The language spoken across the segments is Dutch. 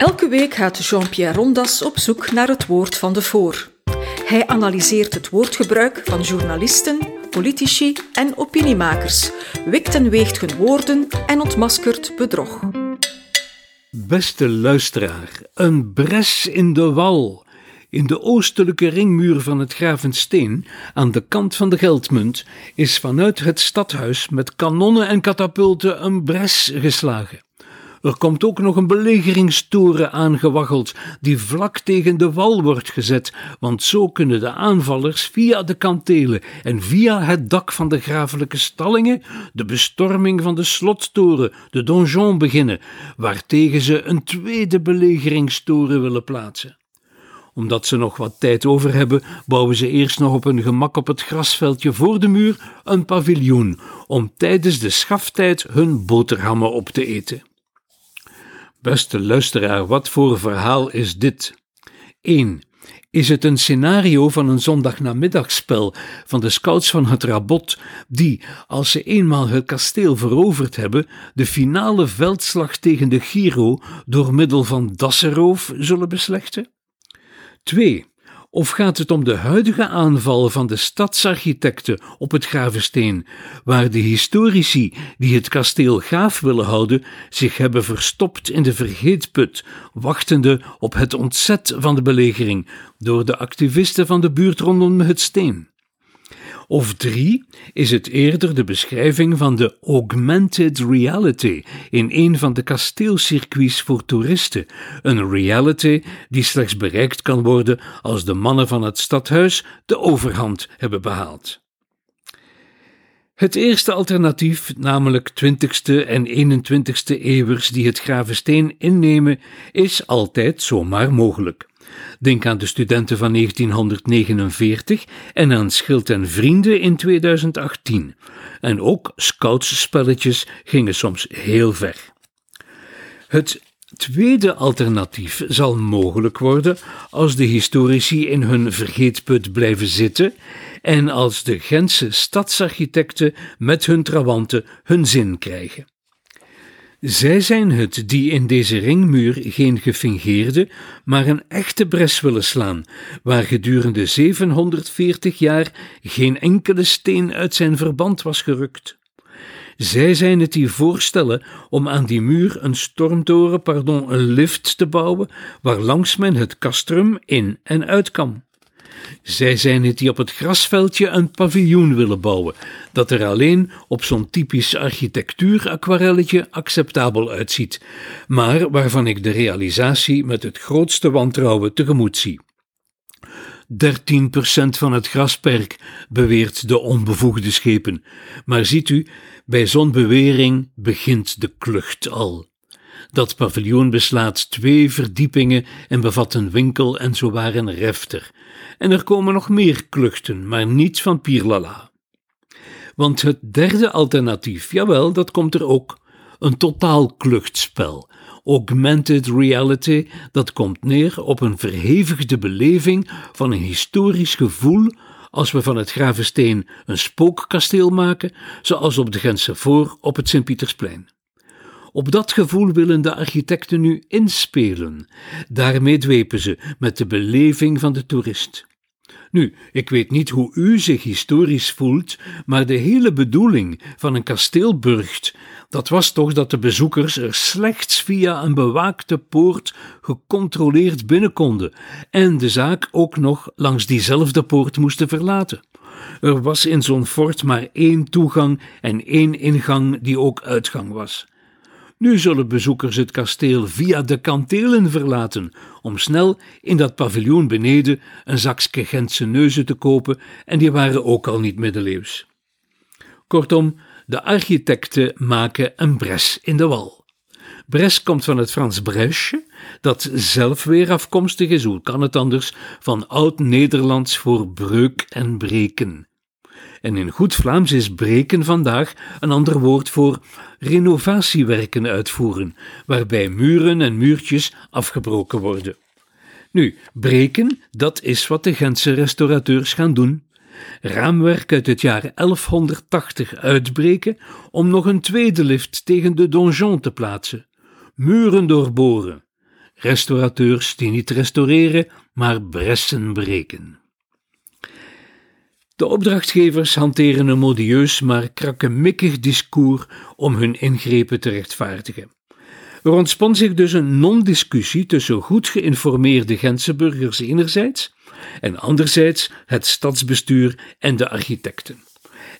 Elke week gaat Jean-Pierre Rondas op zoek naar het woord van de voor. Hij analyseert het woordgebruik van journalisten, politici en opiniemakers, wikt en weegt hun woorden en ontmaskert bedrog. Beste luisteraar, een bres in de wal. In de oostelijke ringmuur van het Gravensteen, aan de kant van de Geldmunt, is vanuit het stadhuis met kanonnen en katapulten een bres geslagen. Er komt ook nog een belegeringstoren aangewaggeld, die vlak tegen de wal wordt gezet, want zo kunnen de aanvallers via de kantelen en via het dak van de grafelijke stallingen de bestorming van de slottoren, de donjon, beginnen, waartegen ze een tweede belegeringstoren willen plaatsen omdat ze nog wat tijd over hebben, bouwen ze eerst nog op hun gemak op het grasveldje voor de muur een paviljoen, om tijdens de schaftijd hun boterhammen op te eten. Beste luisteraar, wat voor verhaal is dit? 1. Is het een scenario van een zondagnamiddagspel van de scouts van het Rabot, die, als ze eenmaal het kasteel veroverd hebben, de finale veldslag tegen de Giro door middel van dassenroof zullen beslechten? 2. Of gaat het om de huidige aanval van de stadsarchitecten op het Gravensteen, waar de historici die het kasteel gaaf willen houden zich hebben verstopt in de vergeetput, wachtende op het ontzet van de belegering door de activisten van de buurt rondom het steen? Of drie is het eerder de beschrijving van de augmented reality in een van de kasteelcircuits voor toeristen. Een reality die slechts bereikt kan worden als de mannen van het stadhuis de overhand hebben behaald. Het eerste alternatief, namelijk 20ste en 21ste eeuwers die het Gravensteen innemen, is altijd zomaar mogelijk. Denk aan de studenten van 1949 en aan Schild en Vrienden in 2018. En ook scoutsspelletjes gingen soms heel ver. Het tweede alternatief zal mogelijk worden als de historici in hun vergeetput blijven zitten en als de Gentse stadsarchitecten met hun trawanten hun zin krijgen. Zij zijn het die in deze ringmuur geen gefingeerde, maar een echte bres willen slaan, waar gedurende 740 jaar geen enkele steen uit zijn verband was gerukt. Zij zijn het die voorstellen om aan die muur een stormtoren, pardon, een lift te bouwen, waar langs men het castrum in en uit kan. Zij zijn het die op het grasveldje een paviljoen willen bouwen, dat er alleen op zo'n typisch architectuur-aquarelletje acceptabel uitziet, maar waarvan ik de realisatie met het grootste wantrouwen tegemoet zie. 13% van het grasperk, beweert de onbevoegde schepen. Maar ziet u, bij zo'n bewering begint de klucht al. Dat paviljoen beslaat twee verdiepingen en bevat een winkel en zowaar een refter. En er komen nog meer kluchten, maar niet van Pierlala. Want het derde alternatief, jawel, dat komt er ook. Een totaal kluchtspel. Augmented reality, dat komt neer op een verhevigde beleving van een historisch gevoel als we van het Gravensteen een spookkasteel maken, zoals op de Gentse Voor op het Sint-Pietersplein. Op dat gevoel willen de architecten nu inspelen. Daarmee dwepen ze met de beleving van de toerist. Nu, ik weet niet hoe u zich historisch voelt, maar de hele bedoeling van een kasteelburcht, dat was toch dat de bezoekers er slechts via een bewaakte poort gecontroleerd binnen konden en de zaak ook nog langs diezelfde poort moesten verlaten. Er was in zo'n fort maar één toegang en één ingang die ook uitgang was. Nu zullen bezoekers het kasteel via de kantelen verlaten, om snel in dat paviljoen beneden een zakje Gentse neuzen te kopen, en die waren ook al niet middeleeuws. Kortom, de architecten maken een bres in de wal. Bres komt van het Frans bresche, dat zelf weer afkomstig is, hoe kan het anders, van oud-Nederlands voor breuk en breken. En in goed Vlaams is breken vandaag een ander woord voor renovatiewerken uitvoeren, waarbij muren en muurtjes afgebroken worden. Nu, breken, dat is wat de Gentse restaurateurs gaan doen. Raamwerk uit het jaar 1180 uitbreken om nog een tweede lift tegen de donjon te plaatsen. Muren doorboren. restaurateurs die niet restaureren, maar bressen breken. De opdrachtgevers hanteren een modieus maar krakkemikkig discours om hun ingrepen te rechtvaardigen. Er ontspant zich dus een non-discussie tussen goed geïnformeerde Gentse burgers enerzijds en anderzijds het stadsbestuur en de architecten.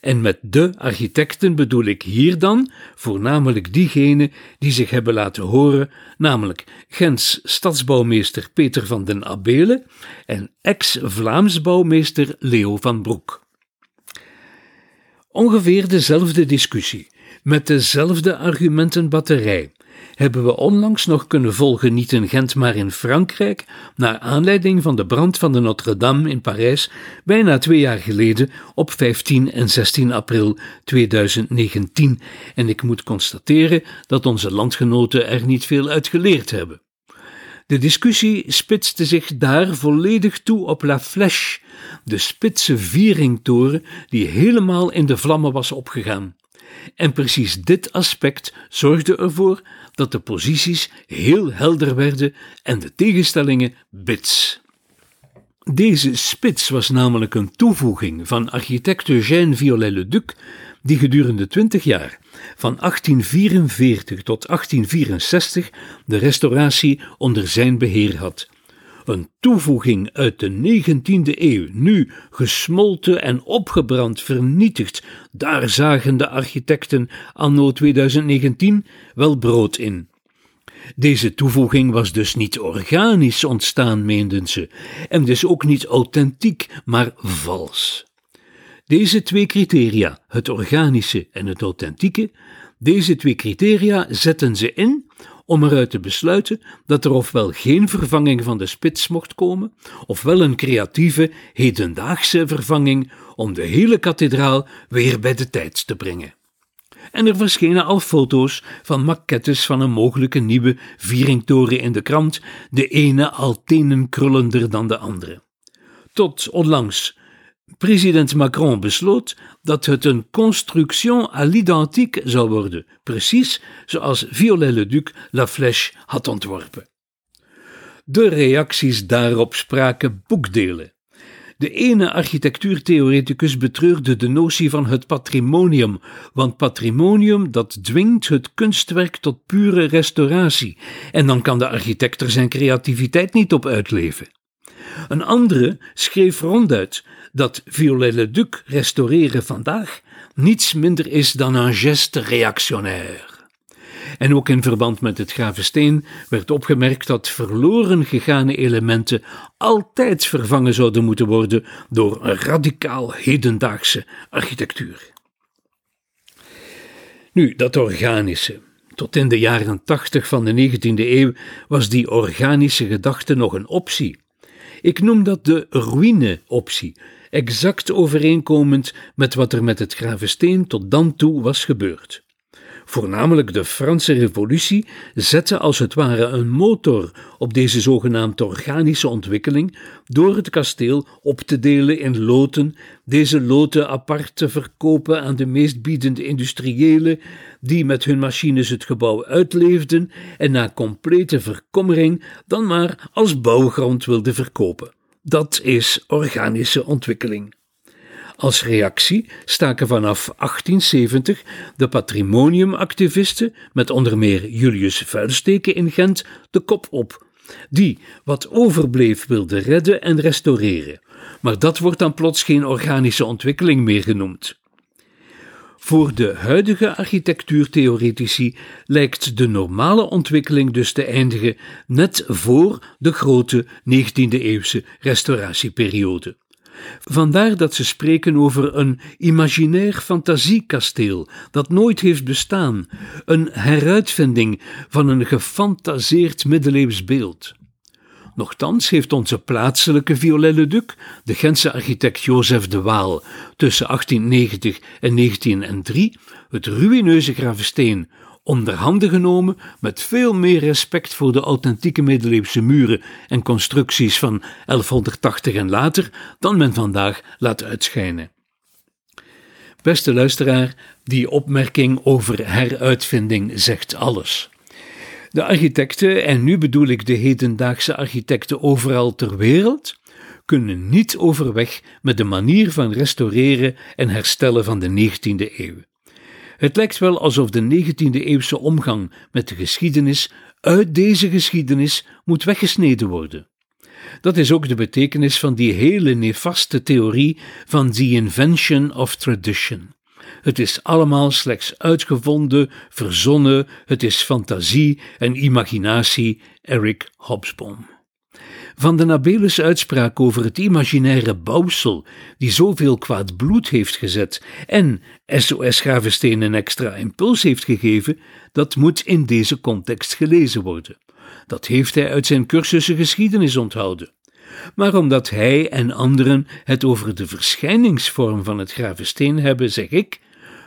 En met de architecten bedoel ik hier dan voornamelijk diegenen die zich hebben laten horen, namelijk Gens stadsbouwmeester Peter van den Abele en ex-Vlaams bouwmeester Leo van Broek. Ongeveer dezelfde discussie, met dezelfde argumentenbatterij, hebben we onlangs nog kunnen volgen, niet in Gent, maar in Frankrijk, naar aanleiding van de brand van de Notre-Dame in Parijs, bijna twee jaar geleden, op 15 en 16 april 2019. En ik moet constateren dat onze landgenoten er niet veel uit geleerd hebben. De discussie spitste zich daar volledig toe op La Flèche, de spitse vieringtoren die helemaal in de vlammen was opgegaan. En precies dit aspect zorgde ervoor dat de posities heel helder werden en de tegenstellingen bits. Deze spits was namelijk een toevoeging van architect Eugène Viollet-le-Duc, die gedurende twintig jaar, van 1844 tot 1864, de restauratie onder zijn beheer had. Een toevoeging uit de 19e eeuw, nu gesmolten en opgebrand, vernietigd, daar zagen de architecten anno 2019 wel brood in. Deze toevoeging was dus niet organisch ontstaan, meenden ze, en dus ook niet authentiek, maar vals. Deze twee criteria, het organische en het authentieke, deze twee criteria zetten ze in om eruit te besluiten dat er ofwel geen vervanging van de spits mocht komen, ofwel een creatieve, hedendaagse vervanging om de hele kathedraal weer bij de tijd te brengen. En er verschenen al foto's van maquettes van een mogelijke nieuwe vieringtoren in de krant, de ene al tenenkrullender dan de andere. Tot onlangs President Macron besloot dat het een construction à l'identique zou worden, precies zoals Viollet-le-Duc La Flèche had ontworpen. De reacties daarop spraken boekdelen. De ene architectuurtheoreticus betreurde de notie van het patrimonium, want patrimonium dat dwingt het kunstwerk tot pure restauratie, en dan kan de architect er zijn creativiteit niet op uitleven. Een andere schreef ronduit dat Viollet-le-Duc restaureren vandaag niets minder is dan een geste reactionnaire. En ook in verband met het Gravensteen werd opgemerkt dat verloren gegane elementen altijd vervangen zouden moeten worden door een radicaal hedendaagse architectuur. Nu, dat organische. Tot in de jaren tachtig van de 19e eeuw was die organische gedachte nog een optie. Ik noem dat de ruïne-optie, exact overeenkomend met wat er met het Gravensteen tot dan toe was gebeurd. Voornamelijk de Franse Revolutie zette als het ware een motor op deze zogenaamde organische ontwikkeling door het kasteel op te delen in loten, deze loten apart te verkopen aan de meest biedende industriëlen die met hun machines het gebouw uitleefden en na complete verkommering dan maar als bouwgrond wilden verkopen. Dat is organische ontwikkeling. Als reactie staken vanaf 1870 de patrimoniumactivisten, met onder meer Julius Vuilsteken in Gent, de kop op, die wat overbleef wilde redden en restaureren. Maar dat wordt dan plots geen organische ontwikkeling meer genoemd. Voor de huidige architectuurtheoretici lijkt de normale ontwikkeling dus te eindigen net voor de grote 19e-eeuwse restauratieperiode. Vandaar dat ze spreken over een imaginair fantasiekasteel dat nooit heeft bestaan, een heruitvinding van een gefantaseerd middeleeuws beeld. Nochtans heeft onze plaatselijke Viollet-le-Duc, de Gentse architect Joseph de Waal, tussen 1890 en 1903 het ruïneuze gravensteen onder handen genomen met veel meer respect voor de authentieke middeleeuwse muren en constructies van 1180 en later dan men vandaag laat uitschijnen. Beste luisteraar, die opmerking over heruitvinding zegt alles. De architecten, en nu bedoel ik de hedendaagse architecten overal ter wereld, kunnen niet overweg met de manier van restaureren en herstellen van de 19e eeuw. Het lijkt wel alsof de 19e eeuwse omgang met de geschiedenis uit deze geschiedenis moet weggesneden worden. Dat is ook de betekenis van die hele nefaste theorie van the invention of tradition. Het is allemaal slechts uitgevonden, verzonnen, het is fantasie en imaginatie, Eric Hobsbawm. Van de Nabelus uitspraak over het imaginaire bouwsel, die zoveel kwaad bloed heeft gezet en SOS Gravesteen een extra impuls heeft gegeven, dat moet in deze context gelezen worden. Dat heeft hij uit zijn cursussen geschiedenis onthouden. Maar omdat hij en anderen het over de verschijningsvorm van het gravensteen hebben, zeg ik: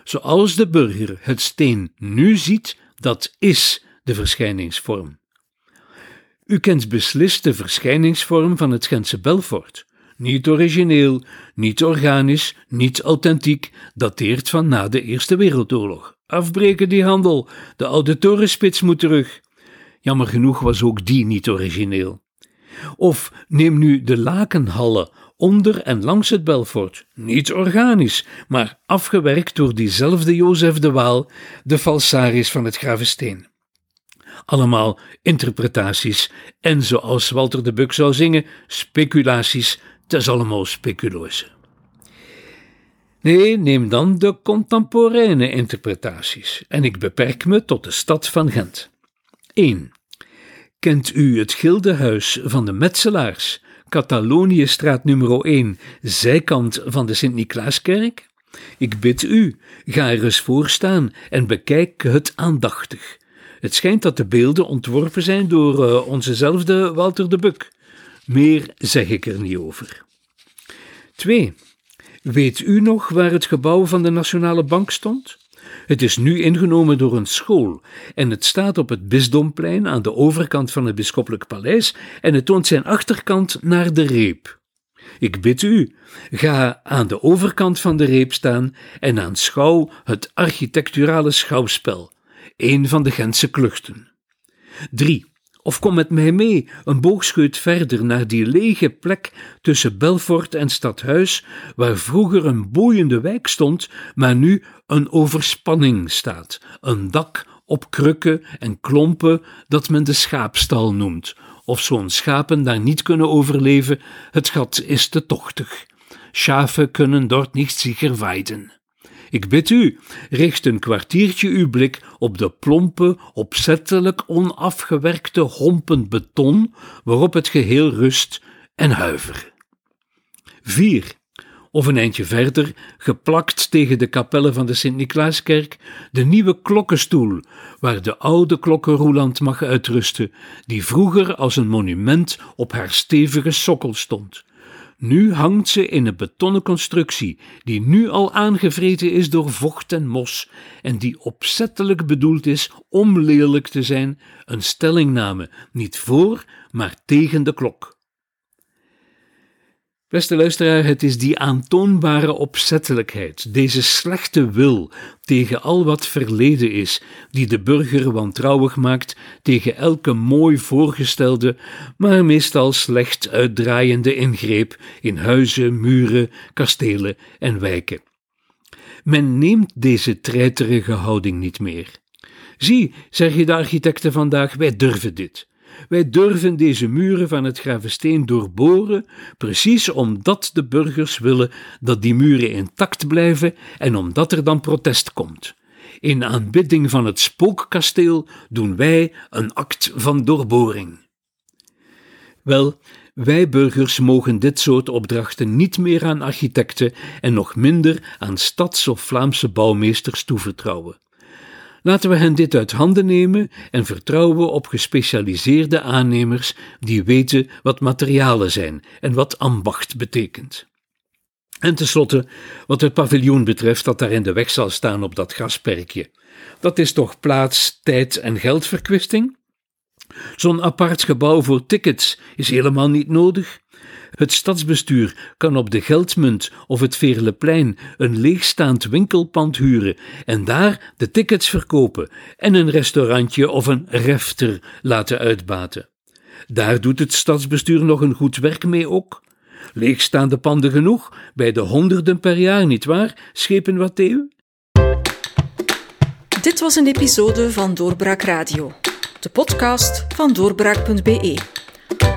zoals de burger het steen nu ziet, dat is de verschijningsvorm. U kent beslist de verschijningsvorm van het Gentse Belfort. Niet origineel, niet organisch, niet authentiek, dateert van na de Eerste Wereldoorlog. Afbreken die handel, de oude torenspits moet terug. Jammer genoeg was ook die niet origineel. Of neem nu de lakenhallen onder en langs het Belfort, niet organisch, maar afgewerkt door diezelfde Jozef de Waal, de falsaris van het Gravensteen. Allemaal interpretaties en zoals Walter de Buk zou zingen, speculaties, het is allemaal speculoze. Nee, neem dan de contemporaine interpretaties en ik beperk me tot de stad van Gent. 1. Kent u het gildehuis van de Metselaars, Cataloniëstraat nummer 1, zijkant van de Sint-Niklaaskerk? Ik bid u, ga er eens voor staan en bekijk het aandachtig. Het schijnt dat de beelden ontworpen zijn door uh, onzezelfde Walter de Buk. Meer zeg ik er niet over. 2. Weet u nog waar het gebouw van de Nationale Bank stond? Het is nu ingenomen door een school en het staat op het Bisdomplein aan de overkant van het Bisschoppelijk Paleis en het toont zijn achterkant naar de reep. Ik bid u, ga aan de overkant van de reep staan en aanschouw het architecturale schouwspel, een van de Gentse kluchten. 3. Of kom met mij mee, een boogscheut verder naar die lege plek tussen Belfort en Stadhuis, waar vroeger een boeiende wijk stond, maar nu een overspanning staat, een dak op krukken en klompen dat men de schaapstal noemt. Of zo'n schapen daar niet kunnen overleven, het gat is te tochtig. Schafen kunnen dort niet zeker weiden. Ik bid u, richt een kwartiertje uw blik op de plompe, opzettelijk onafgewerkte hompen beton waarop het geheel rust en huiver. 4. Of een eindje verder, geplakt tegen de kapellen van de Sint-Niklaaskerk, de nieuwe klokkenstoel, waar de oude klokkenroeland mag uitrusten, die vroeger als een monument op haar stevige sokkel stond. Nu hangt ze in een betonnen constructie, die nu al aangevreten is door vocht en mos, en die opzettelijk bedoeld is om lelijk te zijn, een stellingname, niet voor, maar tegen de klok. Beste luisteraar, het is die aantoonbare opzettelijkheid, deze slechte wil tegen al wat verleden is, die de burger wantrouwig maakt tegen elke mooi voorgestelde, maar meestal slecht uitdraaiende ingreep in huizen, muren, kastelen en wijken. Men neemt deze treiterige houding niet meer. Zie, zeggen de architecten vandaag, wij durven dit. Wij durven deze muren van het Gravensteen doorboren, precies omdat de burgers willen dat die muren intact blijven en omdat er dan protest komt. In aanbidding van het spookkasteel doen wij een act van doorboring. Wel, wij burgers mogen dit soort opdrachten niet meer aan architecten en nog minder aan stads- of Vlaamse bouwmeesters toevertrouwen. Laten we hen dit uit handen nemen en vertrouwen op gespecialiseerde aannemers die weten wat materialen zijn en wat ambacht betekent. En tenslotte, wat het paviljoen betreft dat daar in de weg zal staan op dat grasperkje. Dat is toch plaats, tijd en geldverkwisting? Zo'n apart gebouw voor tickets is helemaal niet nodig. Het stadsbestuur kan op de Geldmunt of het Veerleplein een leegstaand winkelpand huren en daar de tickets verkopen en een restaurantje of een refter laten uitbaten. Daar doet het stadsbestuur nog een goed werk mee ook. Leegstaande panden genoeg, bij de honderden per jaar, nietwaar, schepen Wattheeuw? Dit was een episode van Doorbraak Radio, de podcast van doorbraak.be.